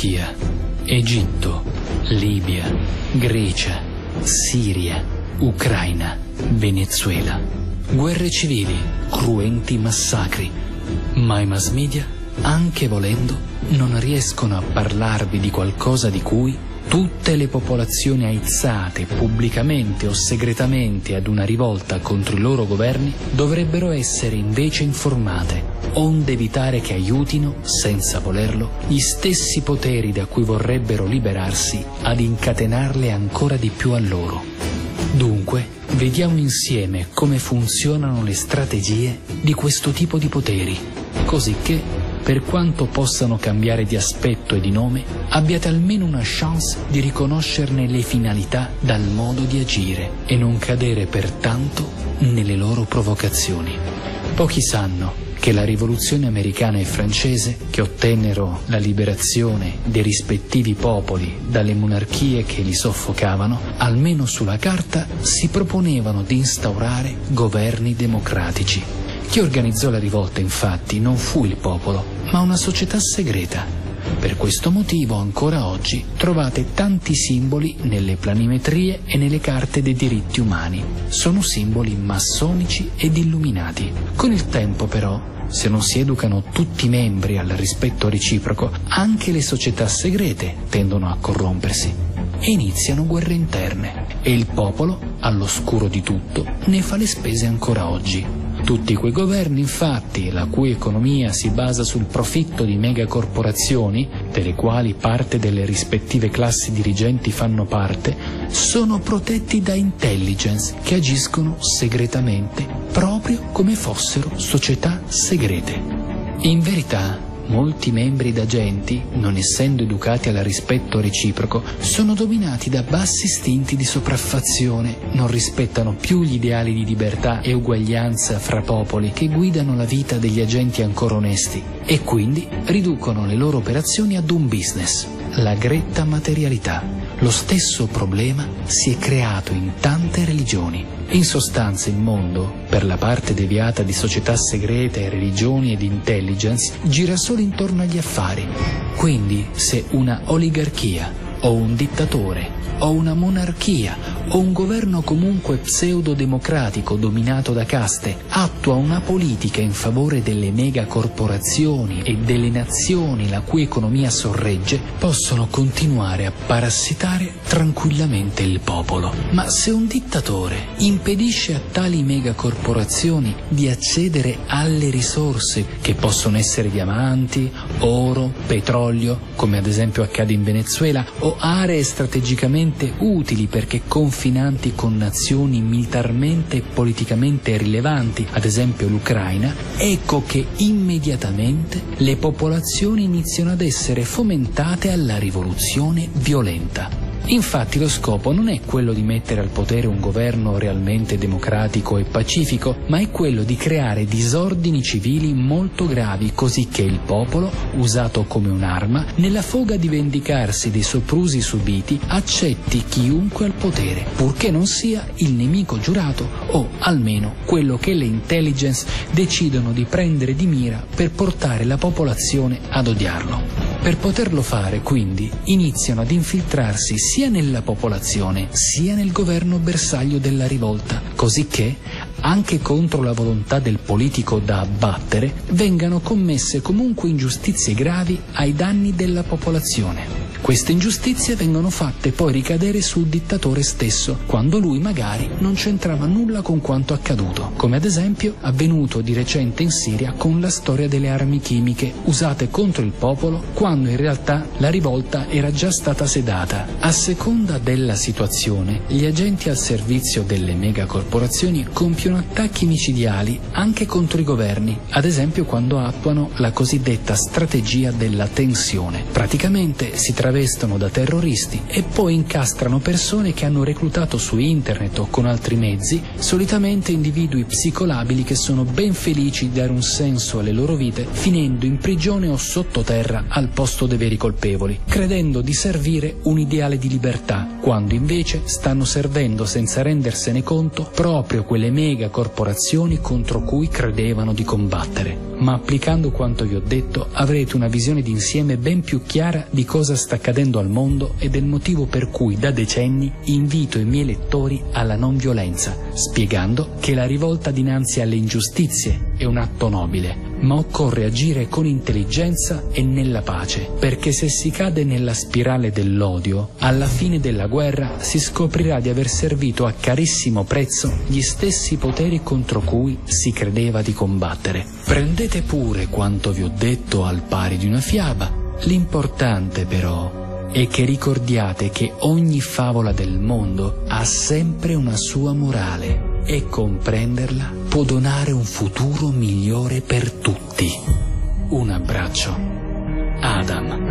Turchia, Egitto, Libia, Grecia, Siria, Ucraina, Venezuela. Guerre civili, cruenti massacri. Ma mass media, anche volendo, non riescono a parlarvi di qualcosa di cui tutte le popolazioni aizzate pubblicamente o segretamente ad una rivolta contro i loro governi dovrebbero essere invece informate, onde evitare che aiutino, senza volerlo, gli stessi poteri da cui vorrebbero liberarsi ad incatenarle ancora di più a loro. Dunque, vediamo insieme come funzionano le strategie di questo tipo di poteri, così che per quanto possano cambiare di aspetto e di nome, abbiate almeno una chance di riconoscerne le finalità dal modo di agire e non cadere pertanto nelle loro provocazioni. Pochi sanno che la rivoluzione americana e francese, che ottennero la liberazione dei rispettivi popoli dalle monarchie che li soffocavano, almeno sulla carta si proponevano di instaurare governi democratici. Chi organizzò la rivolta, infatti, non fu il popolo, ma una società segreta. Per questo motivo ancora oggi trovate tanti simboli nelle planimetrie e nelle carte dei diritti umani. Sono simboli massonici ed illuminati. Con il tempo però, se non si educano tutti i membri al rispetto reciproco, anche le società segrete tendono a corrompersi e iniziano guerre interne e il popolo, all'oscuro di tutto, ne fa le spese ancora oggi. Tutti quei governi, infatti, la cui economia si basa sul profitto di megacorporazioni, delle quali parte delle rispettive classi dirigenti fanno parte, sono protetti da intelligence che agiscono segretamente, proprio come fossero società segrete. In verità, Molti membri d'agenti, non essendo educati al rispetto reciproco, sono dominati da bassi istinti di sopraffazione, non rispettano più gli ideali di libertà e uguaglianza fra popoli che guidano la vita degli agenti ancora onesti e quindi riducono le loro operazioni ad un business, la gretta materialità. Lo stesso problema si è creato in tante religioni. In sostanza il mondo, per la parte deviata di società segrete, religioni ed intelligence, gira solo intorno agli affari. Quindi se una oligarchia o un dittatore o una monarchia o un governo comunque pseudo-democratico dominato da caste attua una politica in favore delle megacorporazioni e delle nazioni la cui economia sorregge, possono continuare a parassitare tranquillamente il popolo. Ma se un dittatore impedisce a tali megacorporazioni di accedere alle risorse che possono essere diamanti, oro, petrolio, come ad esempio accade in Venezuela, o aree strategicamente utili perché confinanti con nazioni militarmente e politicamente rilevanti, ad esempio l'Ucraina, ecco che immediatamente le popolazioni iniziano ad essere fomentate alla rivoluzione violenta. Infatti lo scopo non è quello di mettere al potere un governo realmente democratico e pacifico, ma è quello di creare disordini civili molto gravi così che il popolo, usato come un'arma, nella foga di vendicarsi dei soprusi subiti, accetti chiunque al potere, purché non sia il nemico giurato o almeno quello che le intelligence decidono di prendere di mira per portare la popolazione ad odiarlo. Per poterlo fare, quindi, iniziano ad infiltrarsi sia nella popolazione sia nel governo bersaglio della rivolta, così che, anche contro la volontà del politico da abbattere, vengano commesse comunque ingiustizie gravi ai danni della popolazione. Queste ingiustizie vengono fatte poi ricadere sul dittatore stesso, quando lui magari non c'entrava nulla con quanto accaduto, come ad esempio avvenuto di recente in Siria con la storia delle armi chimiche usate contro il popolo quando in realtà la rivolta era già stata sedata. A seconda della situazione, gli agenti al servizio delle megacorporazioni compiono attacchi micidiali anche contro i governi, ad esempio quando attuano la cosiddetta strategia della tensione. Praticamente si travestono da terroristi e poi incastrano persone che hanno reclutato su internet o con altri mezzi, solitamente individui psicolabili che sono ben felici di dare un senso alle loro vite, finendo in prigione o sottoterra al posto dei veri colpevoli, credendo di servire un ideale di libertà, quando invece stanno servendo senza rendersene conto proprio quelle mega megacorporazioni contro cui credevano di combattere. Ma applicando quanto vi ho detto avrete una visione d'insieme ben più chiara di cosa sta accadendo al mondo e del motivo per cui da decenni invito i miei lettori alla non violenza, spiegando che la rivolta dinanzi alle ingiustizie è un atto nobile, ma occorre agire con intelligenza e nella pace, perché se si cade nella spirale dell'odio, alla fine della guerra si scoprirà di aver servito a carissimo prezzo gli stessi poteri contro cui si credeva di combattere. Prendete pure quanto vi ho detto al pari di una fiaba, l'importante però è che ricordiate che ogni favola del mondo ha sempre una sua morale e comprenderla può donare un futuro migliore per tutti. Un abbraccio. Adam.